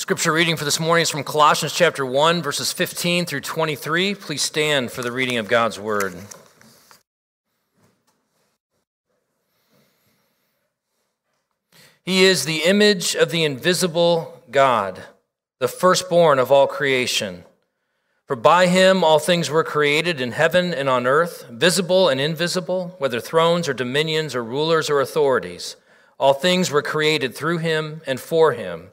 Scripture reading for this morning is from Colossians chapter 1, verses 15 through 23. Please stand for the reading of God's word. He is the image of the invisible God, the firstborn of all creation. For by him all things were created in heaven and on earth, visible and invisible, whether thrones or dominions or rulers or authorities. All things were created through him and for him.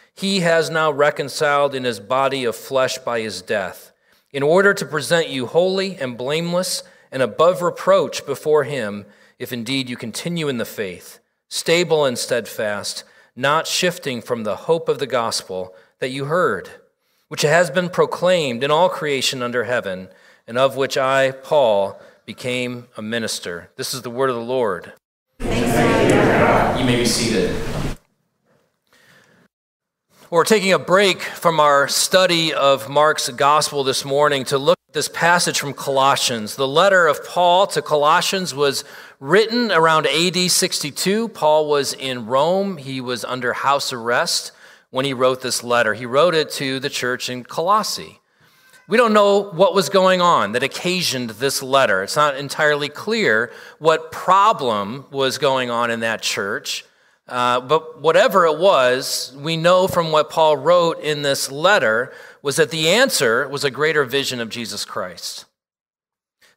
he has now reconciled in his body of flesh by his death, in order to present you holy and blameless and above reproach before him, if indeed you continue in the faith, stable and steadfast, not shifting from the hope of the gospel that you heard, which has been proclaimed in all creation under heaven, and of which I, Paul, became a minister. This is the word of the Lord. You may be seated. We're taking a break from our study of Mark's gospel this morning to look at this passage from Colossians. The letter of Paul to Colossians was written around AD 62. Paul was in Rome, he was under house arrest when he wrote this letter. He wrote it to the church in Colossae. We don't know what was going on that occasioned this letter. It's not entirely clear what problem was going on in that church. Uh, but whatever it was, we know from what Paul wrote in this letter was that the answer was a greater vision of Jesus Christ.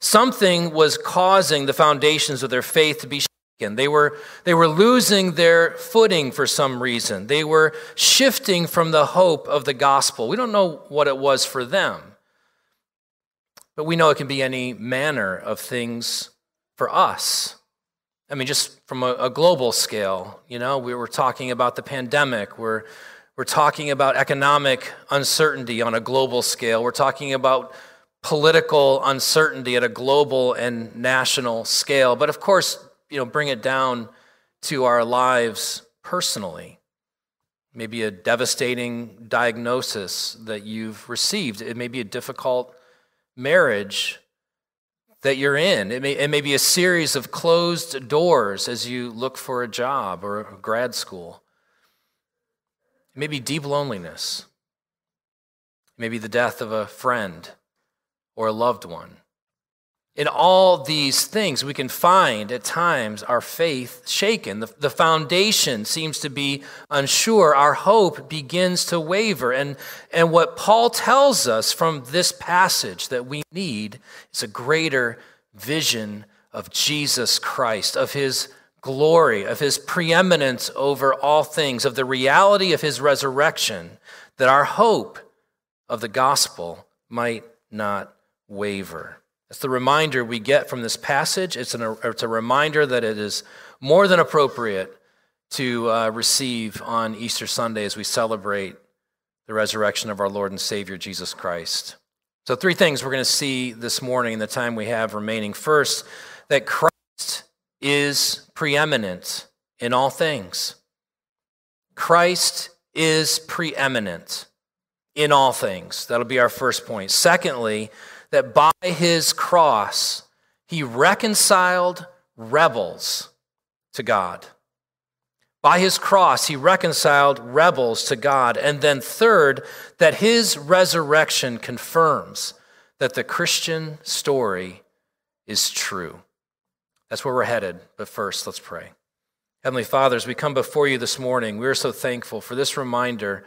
Something was causing the foundations of their faith to be shaken. They were, they were losing their footing for some reason. They were shifting from the hope of the gospel. We don't know what it was for them, but we know it can be any manner of things for us. I mean, just from a, a, global scale, you know, we were talking about the pandemic. We're, we're talking about economic uncertainty on a global scale. We're talking about political uncertainty at a global and national scale. But of course, you know, bring it down to our lives personally. Maybe a devastating diagnosis that you've received. It may be a difficult marriage that you're in. It may, it may be a series of closed doors as you look for a job or a grad school. It may be deep loneliness. It may be the death of a friend or a loved one. In all these things, we can find at times our faith shaken. The, the, foundation seems to be unsure. Our hope begins to waver. And, and what Paul tells us from this passage that we need is a greater vision of Jesus Christ, of his glory, of his preeminence over all things, of the reality of his resurrection, that our hope of the gospel might not waver. It's the reminder we get from this passage. It's, an, it's a reminder that it is more than appropriate to uh, receive on Easter Sunday as we celebrate the resurrection of our Lord and Savior Jesus Christ. So, three things we're going to see this morning in the time we have remaining. First, that Christ is preeminent in all things. Christ is preeminent in all things. That'll be our first point. Secondly, that by his cross, he reconciled rebels to God. By his cross, he reconciled rebels to God. And then, third, that his resurrection confirms that the Christian story is true. That's where we're headed. But first, let's pray. Heavenly Father, as we come before you this morning, we are so thankful for this reminder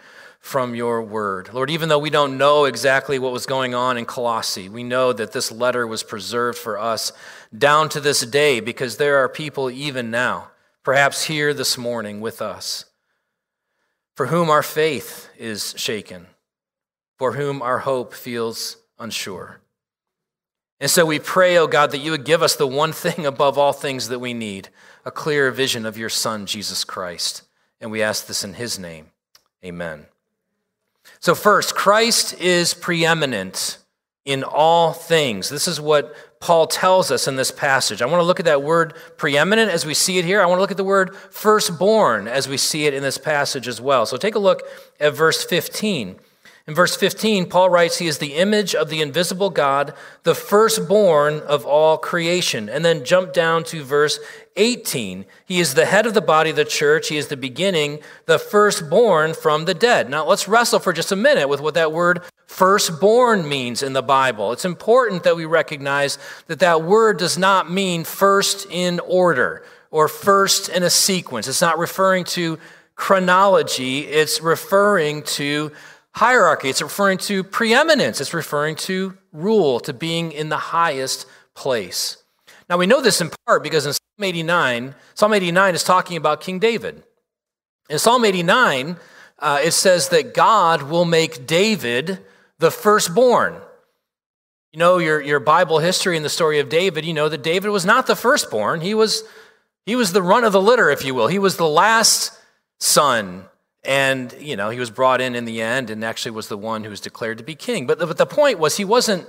from your word. Lord, even though we don't know exactly what was going on in Colossae, we know that this letter was preserved for us down to this day because there are people even now, perhaps here this morning with us, for whom our faith is shaken, for whom our hope feels unsure. And so we pray, oh God, that you would give us the one thing above all things that we need a clear vision of your Son, Jesus Christ. And we ask this in his name. Amen. So, first, Christ is preeminent in all things. This is what Paul tells us in this passage. I want to look at that word preeminent as we see it here. I want to look at the word firstborn as we see it in this passage as well. So take a look at verse 15. In verse 15, Paul writes, He is the image of the invisible God, the firstborn of all creation. And then jump down to verse 18. He is the head of the body of the church. He is the beginning, the firstborn from the dead. Now let's wrestle for just a minute with what that word firstborn means in the Bible. It's important that we recognize that that word does not mean first in order or first in a sequence. It's not referring to chronology, it's referring to hierarchy. It's referring to preeminence. It's referring to rule, to being in the highest place. Now, we know this in part because in Psalm 89, Psalm 89 is talking about King David. In Psalm 89, uh, it says that God will make David the firstborn. You know your, your Bible history and the story of David, you know that David was not the firstborn. He was, he was the run of the litter, if you will. He was the last son and, you know, he was brought in in the end and actually was the one who was declared to be king. But the, but the point was, he wasn't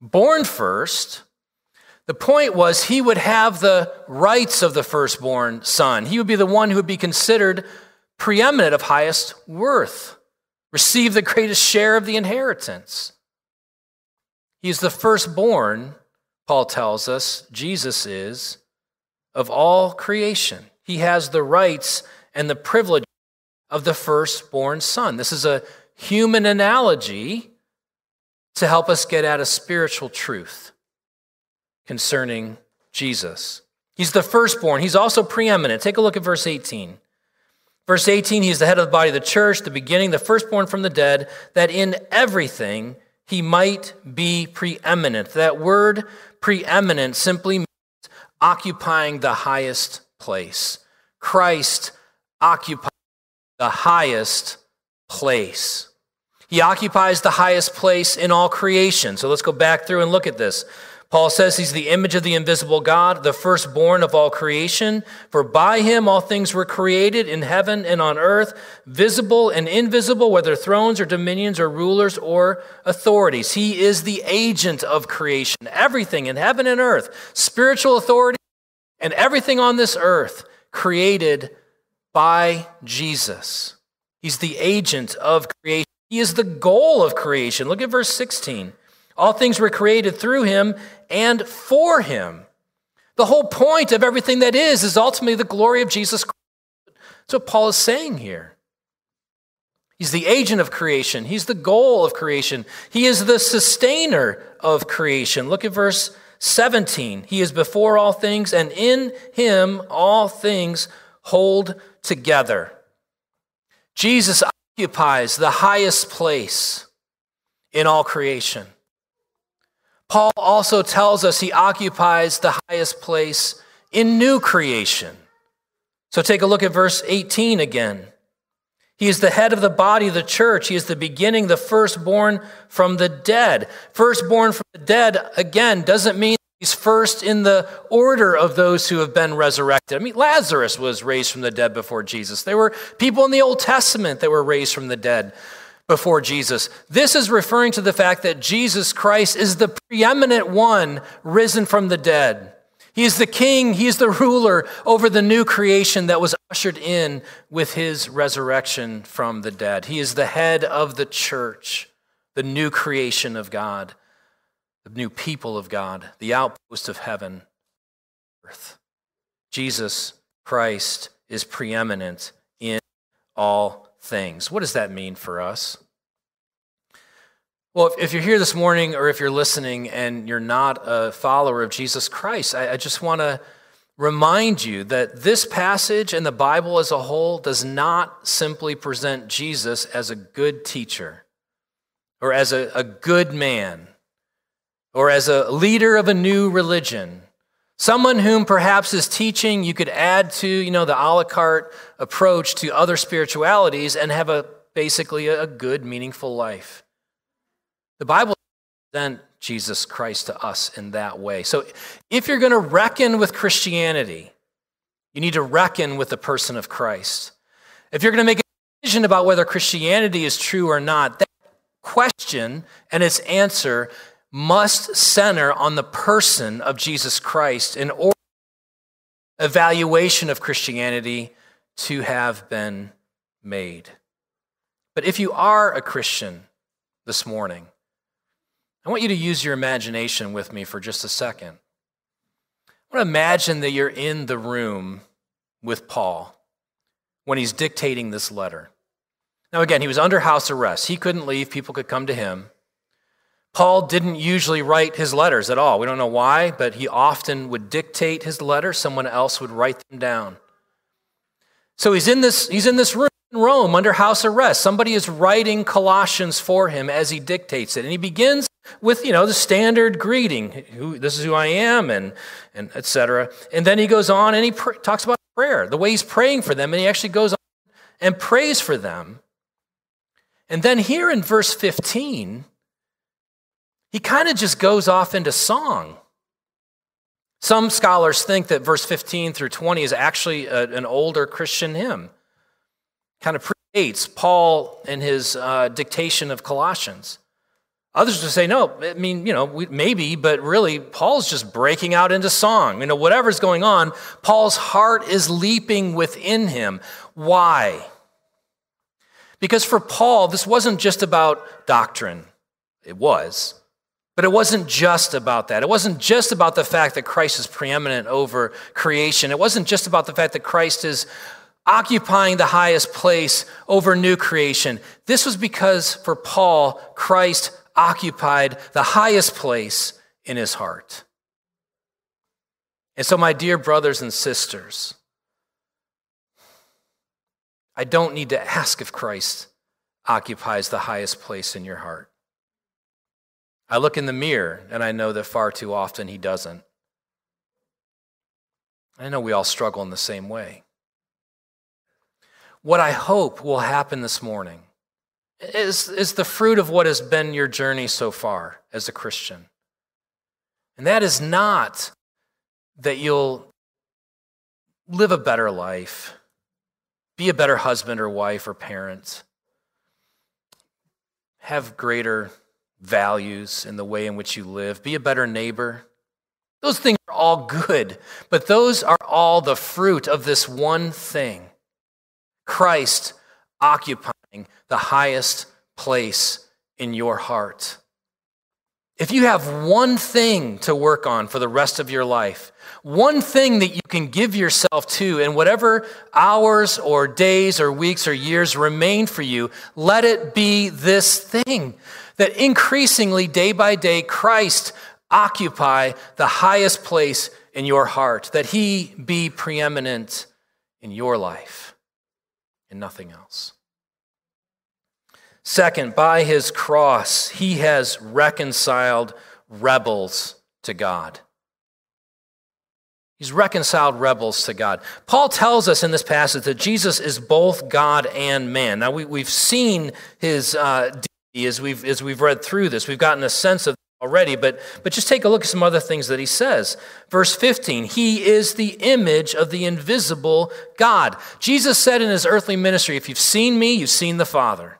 born first. The point was, he would have the rights of the firstborn son. He would be the one who would be considered preeminent of highest worth, receive the greatest share of the inheritance. He's the firstborn, Paul tells us, Jesus is, of all creation. He has the rights and the privilege of the firstborn son. This is a human analogy to help us get at a spiritual truth concerning Jesus. He's the firstborn, he's also preeminent. Take a look at verse 18. Verse 18, he's the head of the body of the church, the beginning, the firstborn from the dead, that in everything he might be preeminent. That word preeminent simply means occupying the highest place. Christ occupies the highest place. He occupies the highest place in all creation. So let's go back through and look at this. Paul says he's the image of the invisible God, the firstborn of all creation. For by him all things were created in heaven and on earth, visible and invisible, whether thrones or dominions or rulers or authorities. He is the agent of creation. Everything in heaven and earth, spiritual authority, and everything on this earth created by Jesus. He's the agent of creation. He is the goal of creation. Look at verse 16. All things were created through him and for him. The whole point of everything that is is ultimately the glory of Jesus Christ. That's what Paul is saying here. He's the agent of creation. He's the goal of creation. He is the sustainer of creation. Look at verse 17. He is before all things, and in him all things hold together. Jesus occupies the highest place in all creation. Paul also tells us he occupies the highest place in new creation. So take a look at verse 18 again. He is the head of the body of the church. He is the beginning, the firstborn from the dead. Firstborn from the dead, again, doesn't mean He's first in the order of those who have been resurrected. I mean, Lazarus was raised from the dead before Jesus. There were people in the Old Testament that were raised from the dead before Jesus. This is referring to the fact that Jesus Christ is the preeminent one risen from the dead. He is the king, he is the ruler over the new creation that was ushered in with his resurrection from the dead. He is the head of the church, the new creation of God the new people of God, the outpost of heaven, earth. Jesus Christ is preeminent in all things. What does that mean for us? Well, if you're here this morning or if you're listening and you're not a follower of Jesus Christ, I, just want to remind you that this passage and the Bible as a whole does not simply present Jesus as a good teacher or as a, a good man or as a leader of a new religion. Someone whom perhaps is teaching you could add to, you know, the a la carte approach to other spiritualities and have a basically a good, meaningful life. The Bible present Jesus Christ to us in that way. So if you're going to reckon with Christianity, you need to reckon with the person of Christ. If you're going to make a decision about whether Christianity is true or not, that question and its answer must center on the person of Jesus Christ in order evaluation of Christianity to have been made. But if you are a Christian this morning, I want you to use your imagination with me for just a second. I want to imagine that you're in the room with Paul when he's dictating this letter. Now, again, he was under house arrest. He couldn't leave, people could come to him. Paul didn't usually write his letters at all. We don't know why, but he often would dictate his letter, someone else would write them down. So he's in this, he's in this room in Rome under house arrest. Somebody is writing Colossians for him as he dictates it. And he begins with, you know, the standard greeting. Who, this is who I am, and, and etc. And then he goes on and he pr- talks about prayer, the way he's praying for them. And he actually goes on and prays for them. And then here in verse 15, he kind of just goes off into song. Some scholars think that verse 15 through 20 is actually a, an older Christian hymn, kind of predates Paul and his uh, dictation of Colossians. Others would say, no, I mean, you know, we, maybe, but really, Paul's just breaking out into song. You know, whatever's going on, Paul's heart is leaping within him. Why? Because for Paul, this wasn't just about doctrine. It was. But it wasn't just about that. It wasn't just about the fact that Christ is preeminent over creation. It wasn't just about the fact that Christ is occupying the highest place over new creation. This was because for Paul, Christ occupied the highest place in his heart. And so, my dear brothers and sisters, I don't need to ask if Christ occupies the highest place in your heart. I look in the mirror and I know that far too often he doesn't. I know we all struggle in the same way. What I hope will happen this morning is, is the fruit of what has been your journey so far as a Christian. And that is not that you'll live a better life, be a better husband or wife or parent, have greater values and the way in which you live, be a better neighbor. Those things are all good, but those are all the fruit of this one thing Christ occupying the highest place in your heart. If you have one thing to work on for the rest of your life, one thing that you can give yourself to in whatever hours or days or weeks or years remain for you, let it be this thing that increasingly, day by day, Christ occupy the highest place in your heart, that he be preeminent in your life and nothing else. Second, by his cross, he has reconciled rebels to God. He's reconciled rebels to God. Paul tells us in this passage that Jesus is both God and man. Now, we, have seen his uh, as we've, as we've read through this. We've gotten a sense of already, but, but just take a look at some other things that he says. Verse 15, he is the image of the invisible God. Jesus said in his earthly ministry, if you've seen me, you've seen the Father.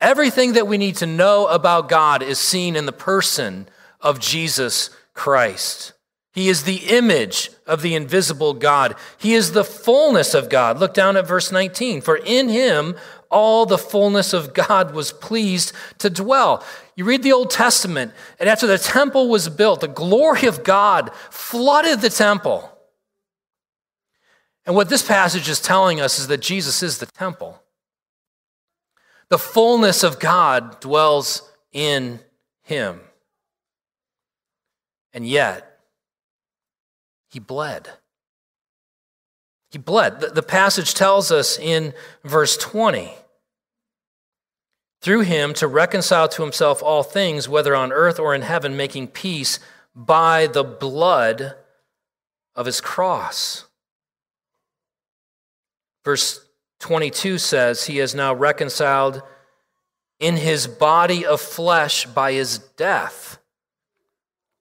Everything that we need to know about God is seen in the person of Jesus Christ. He is the image of the invisible God. He is the fullness of God. Look down at verse 19. For in him all the fullness of God was pleased to dwell. You read the Old Testament, and after the temple was built, the glory of God flooded the temple. And what this passage is telling us is that Jesus is the temple. The fullness of God dwells in him. And yet, he bled. He bled. The, passage tells us in verse 20 through him to reconcile to himself all things, whether on earth or in heaven, making peace by the blood of his cross. Verse 22 says, He is now reconciled in his body of flesh by his death.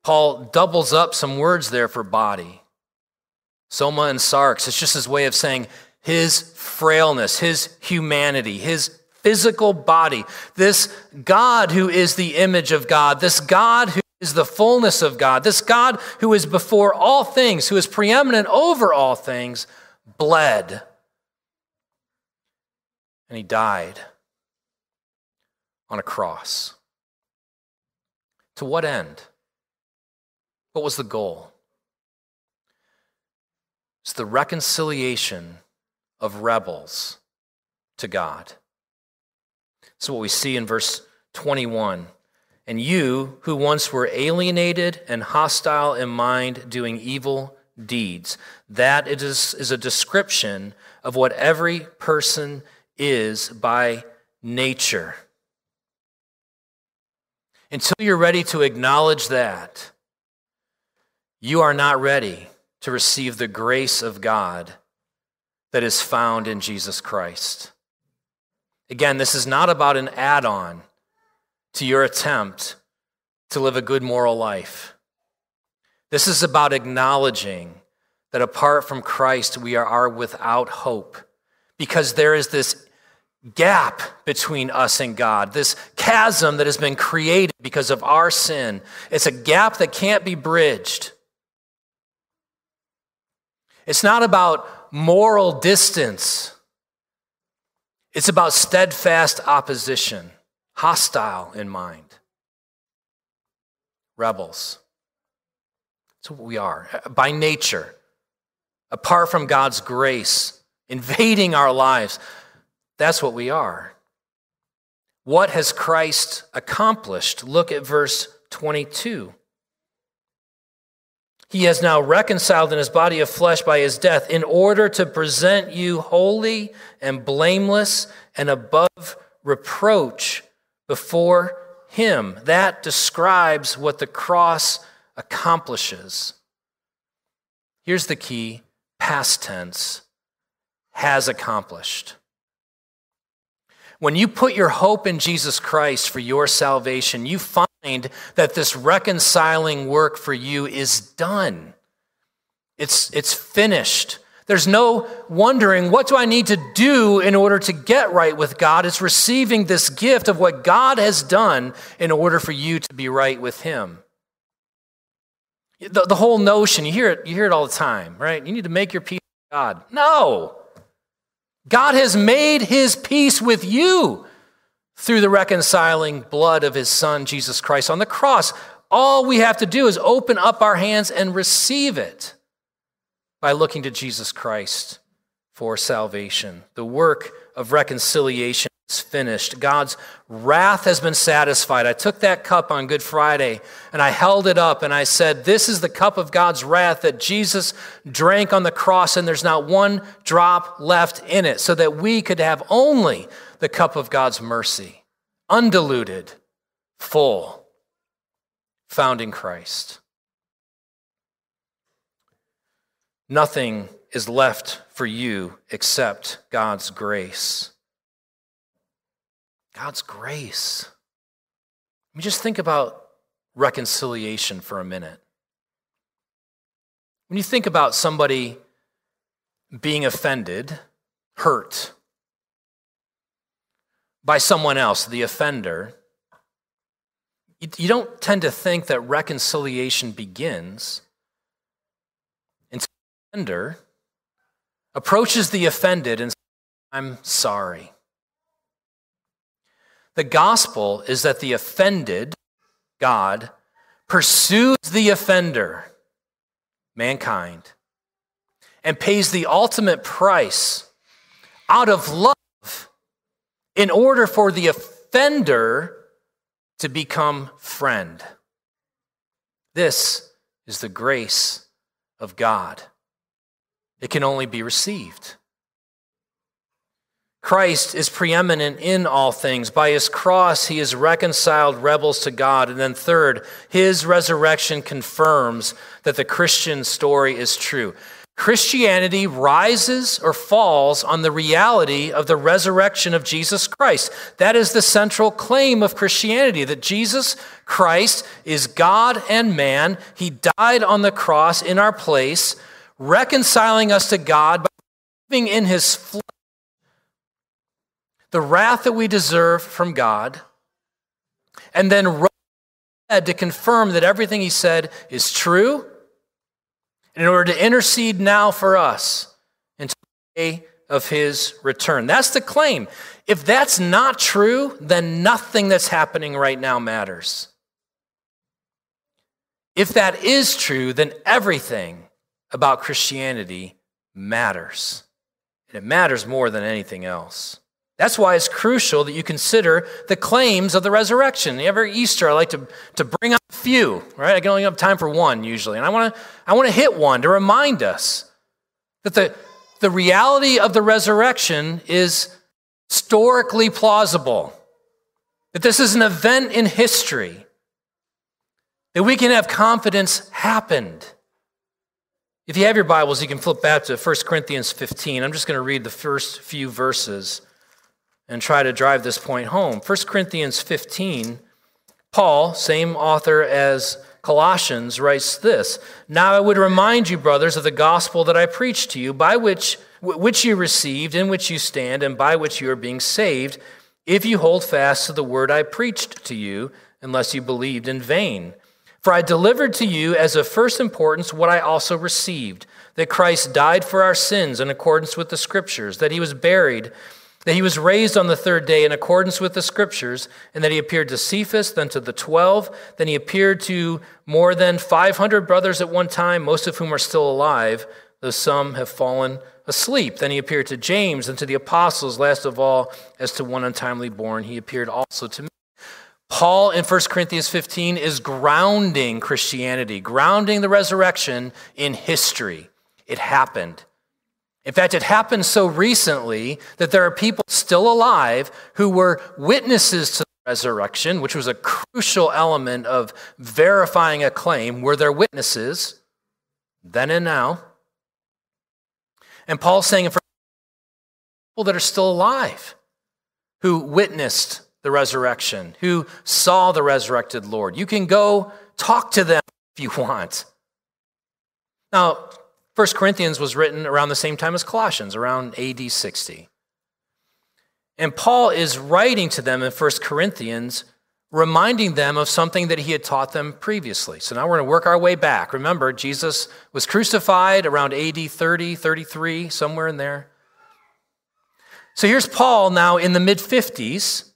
Paul doubles up some words there for body. Soma and sarx. It's just his way of saying his frailness, his humanity, his physical body, this God who is the image of God, this God who is the fullness of God, this God who is before all things, who is preeminent over all things, bled. And he died on a cross. To what end? What was the goal? It's the reconciliation of rebels to God. So, what we see in verse 21 and you, who once were alienated and hostile in mind, doing evil deeds, that it is, is a description of what every person is by nature. Until you're ready to acknowledge that, you are not ready to receive the grace of God that is found in Jesus Christ. Again, this is not about an add on to your attempt to live a good moral life. This is about acknowledging that apart from Christ, we are without hope because there is this gap between us and God, this chasm that has been created because of our sin. It's a gap that can't be bridged. It's not about moral distance, it's about steadfast opposition hostile in mind, rebels. That's what we are by nature, apart from God's grace, invading our lives. That's what we are. What has Christ accomplished? Look at verse 22. He has now reconciled in his body of flesh by his death in order to present you holy and blameless and above reproach before him. That describes what the cross accomplishes. Here's the key past tense has accomplished. When you put your hope in Jesus Christ for your salvation, you find that this reconciling work for you is done. It's, it's finished. There's no wondering, what do I need to do in order to get right with God? It's receiving this gift of what God has done in order for you to be right with Him. The, the whole notion, you hear, it, you hear it all the time, right? You need to make your peace with God. No. God has made His peace with you through the reconciling blood of His Son, Jesus Christ, on the cross. All we have to do is open up our hands and receive it by looking to Jesus Christ for salvation. The work of reconciliation is finished. God's wrath has been satisfied. I took that cup on Good Friday and I held it up and I said, This is the cup of God's wrath that Jesus drank on the cross, and there's not one drop left in it, so that we could have only the cup of God's mercy, undiluted, full, found in Christ. Nothing is left for you except God's grace. God's grace. Let me just think about reconciliation for a minute. When you think about somebody being offended, hurt by someone else, the offender, you don't tend to think that reconciliation begins until the offender approaches the offended and says, I'm sorry. The gospel is that the offended, God, pursues the offender, mankind, and pays the ultimate price out of love in order for the offender to become friend. This is the grace of God. It can only be received. Christ is preeminent in all things. By his cross, he has reconciled rebels to God. And then, third, his resurrection confirms that the Christian story is true. Christianity rises or falls on the reality of the resurrection of Jesus Christ. That is the central claim of Christianity that Jesus Christ is God and man. He died on the cross in our place reconciling us to God by in his flesh the wrath that we deserve from God, and then to confirm that everything he said is true, in order to intercede now for us until the day of his return. That's the claim. If that's not true, then nothing that's happening right now matters. If that is true, then everything about Christianity matters. And it matters more than anything else. That's why it's crucial that you consider the claims of the resurrection. Every Easter, I like to, to bring up a few, right? I can only have time for one usually. And I want to I want to hit one to remind us that the, the reality of the resurrection is historically plausible, that this is an event in history, that we can have confidence happened. If you have your Bibles, you can flip back to 1 Corinthians 15. I'm just going to read the first few verses and try to drive this point home. 1 Corinthians 15, Paul, same author as Colossians, writes this Now I would remind you, brothers, of the gospel that I preached to you, by which, which you received, in which you stand, and by which you are being saved, if you hold fast to the word I preached to you, unless you believed in vain. For I delivered to you as of first importance what I also received that Christ died for our sins in accordance with the Scriptures, that he was buried that he was raised on the third day in accordance with the scriptures, and that he appeared to Cephas, then to the twelve, then he appeared to more than 500 brothers at one time, most of whom are still alive, though some have fallen asleep. Then he appeared to James and to the apostles, last of all, as to one untimely born, he appeared also to me. Paul in 1 Corinthians 15 is grounding Christianity, grounding the resurrection in history. It happened. In fact, it happened so recently that there are people still alive who were witnesses to the resurrection, which was a crucial element of verifying a claim. Were there witnesses then and now? And Paul's saying for people that are still alive who witnessed the resurrection, who saw the resurrected Lord. You can go talk to them if you want. Now, 1 Corinthians was written around the same time as Colossians, around AD 60. And Paul is writing to them in 1 Corinthians, reminding them of something that he had taught them previously. So now we're going to work our way back. Remember, Jesus was crucified around AD 30, 33, somewhere in there. So here's Paul now in the mid 50s.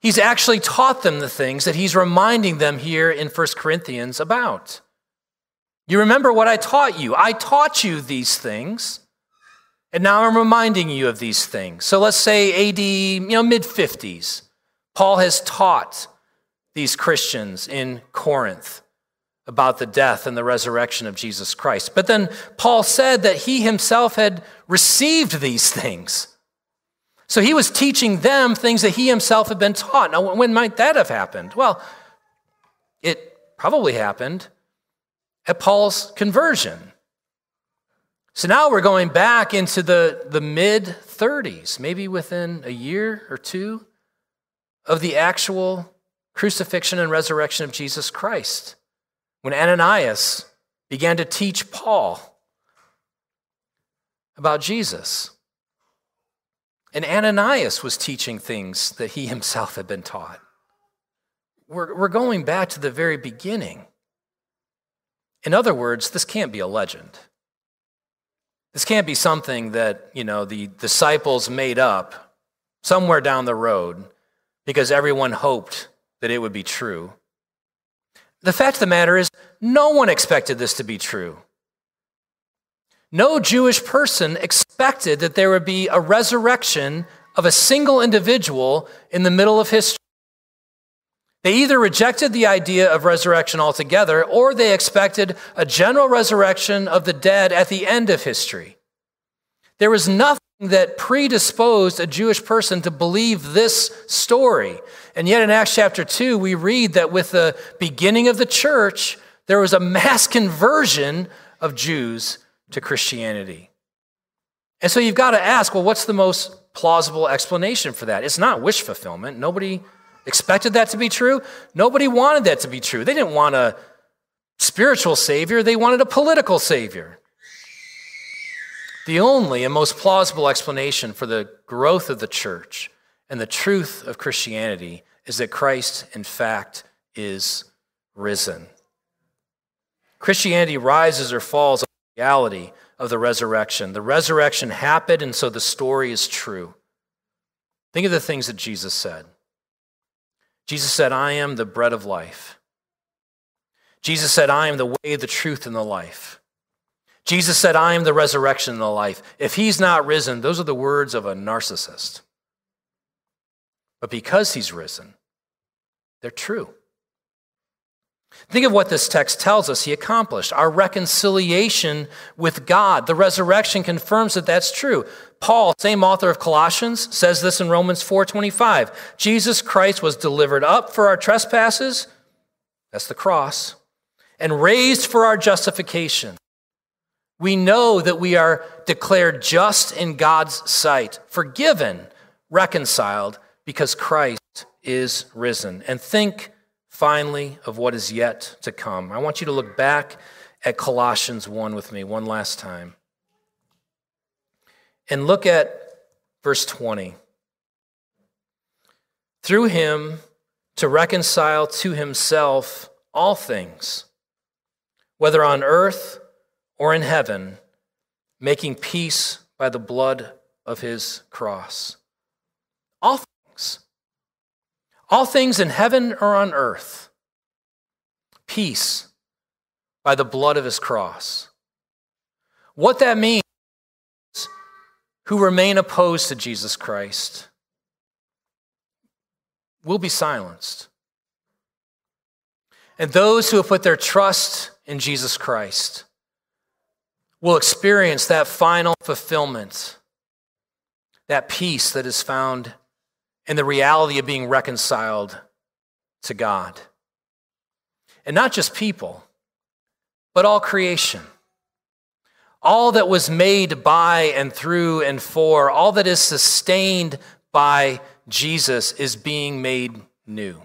He's actually taught them the things that he's reminding them here in 1 Corinthians about. You remember what I taught you? I taught you these things, and now I'm reminding you of these things. So let's say AD, you know, mid 50s. Paul has taught these Christians in Corinth about the death and the resurrection of Jesus Christ. But then Paul said that he himself had received these things. So he was teaching them things that he himself had been taught. Now, when might that have happened? Well, it probably happened at Paul's conversion. So now we're going back into the, the mid 30s, maybe within a year or two of the actual crucifixion and resurrection of Jesus Christ, when Ananias began to teach Paul about Jesus. And Ananias was teaching things that he himself had been taught. We're, we're going back to the very beginning. In other words, this can't be a legend. This can't be something that, you know, the disciples made up somewhere down the road because everyone hoped that it would be true. The fact of the matter is, no one expected this to be true. No Jewish person expected that there would be a resurrection of a single individual in the middle of history. They either rejected the idea of resurrection altogether or they expected a general resurrection of the dead at the end of history. There was nothing that predisposed a Jewish person to believe this story. And yet in Acts chapter 2, we read that with the beginning of the church, there was a mass conversion of Jews to Christianity. And so you've got to ask well, what's the most plausible explanation for that? It's not wish fulfillment. Nobody expected that to be true. Nobody wanted that to be true. They didn't want a spiritual savior, they wanted a political savior. The only and most plausible explanation for the growth of the church and the truth of Christianity is that Christ, in fact, is risen. Christianity rises or falls on the reality of the resurrection. The resurrection happened, and so the story is true. Think of the things that Jesus said. Jesus said, I am the bread of life. Jesus said, I am the way, the truth, and the life. Jesus said, I am the resurrection and the life. If he's not risen, those are the words of a narcissist. But because he's risen, they're true. Think of what this text tells us he accomplished our reconciliation with God. The resurrection confirms that that's true. Paul, same author of Colossians, says this in Romans 4:25. Jesus Christ was delivered up for our trespasses, that's the cross, and raised for our justification. We know that we are declared just in God's sight, forgiven, reconciled, because Christ is risen. And think finally of what is yet to come. I want you to look back at Colossians 1 with me one last time. And look at verse 20. Through him to reconcile to himself all things whether on earth or in heaven, making peace by the blood of his cross. All things. All things in heaven or on earth. Peace by the blood of his cross. What that means, who remain opposed to Jesus Christ will be silenced. And those who have put their trust in Jesus Christ will experience that final fulfillment, that peace that is found in the reality of being reconciled to God. And not just people, but all creation. All that was made by and through and for, all that is sustained by Jesus is being made new.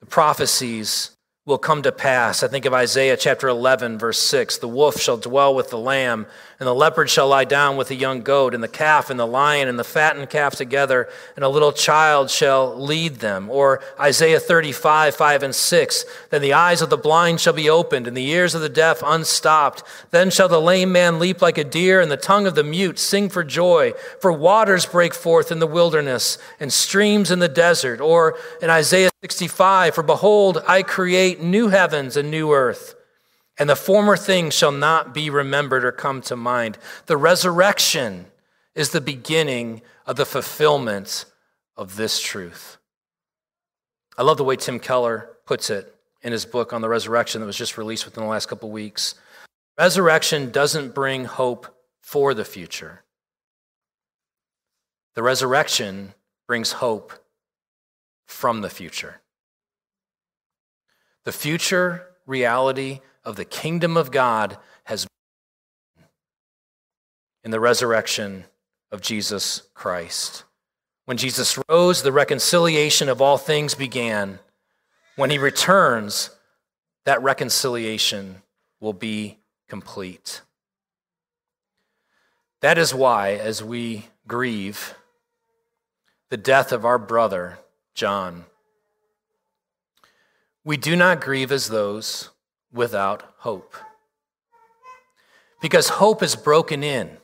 the prophecies will come to pass. I think of Isaiah chapter 11, verse 6. The wolf shall dwell with the lamb, and the leopard shall lie down with the young goat, and the calf and the lion and the fattened calf together, and a little child shall lead them. Or Isaiah 35, 5 and 6. Then the eyes of the blind shall be opened, and the ears of the deaf unstopped. Then shall the lame man leap like a deer, and the tongue of the mute sing for joy. For waters break forth in the wilderness, and streams in the desert. Or in Isaiah 65, For behold, I create new heavens and new earth, and the former things shall not be remembered or come to mind. The resurrection is the beginning of the fulfillment of this truth. I love the way Tim Keller puts it in his book on the resurrection that was just released within the last couple weeks. Resurrection doesn't bring hope for the future. The resurrection brings hope from the future. The future reality of the kingdom of God has been in the resurrection of Jesus Christ. When Jesus rose, the reconciliation of all things began. When he returns, that reconciliation will be complete. That is why, as we grieve the death of our brother, John, we do not grieve as those without hope. Because hope is broken in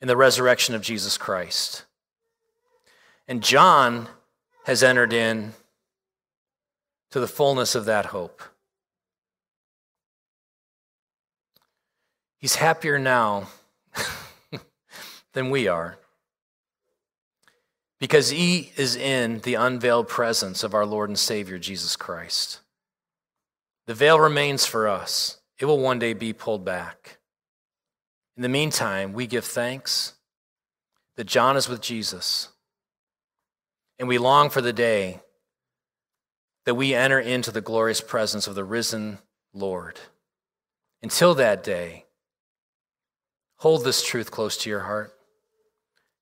in the resurrection of Jesus Christ. And John has entered in to the fullness of that hope. He's happier now than we are because he is in the unveiled presence of our Lord and Savior, Jesus Christ. The veil remains for us, it will one day be pulled back. In the meantime, we give thanks that John is with Jesus, and we long for the day that we enter into the glorious presence of the risen Lord. Until that day, hold this truth close to your heart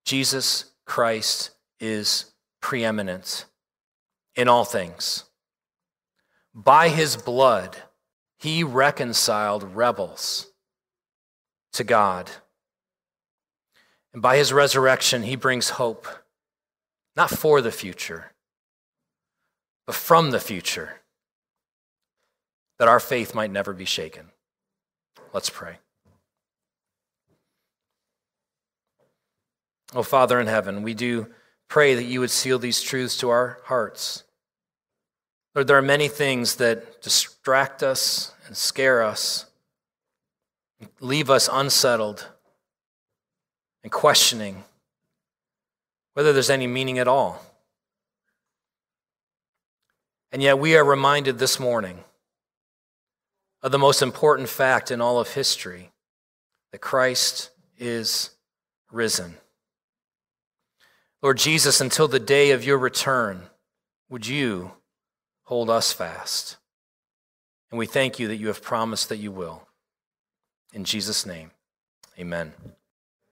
Jesus Christ is preeminent in all things. By his blood, he reconciled rebels to God. And by his resurrection, he brings hope, not for the future, but from the future, that our faith might never be shaken. Let's pray. Oh, Father in heaven, we do pray that you would seal these truths to our hearts. Lord, there are many things that distract us and scare us, leave us unsettled and questioning whether there's any meaning at all. And yet, we are reminded this morning of the most important fact in all of history that Christ is risen. Lord Jesus, until the day of your return, would you hold us fast? And we thank you that you have promised that you will. In Jesus' name, amen.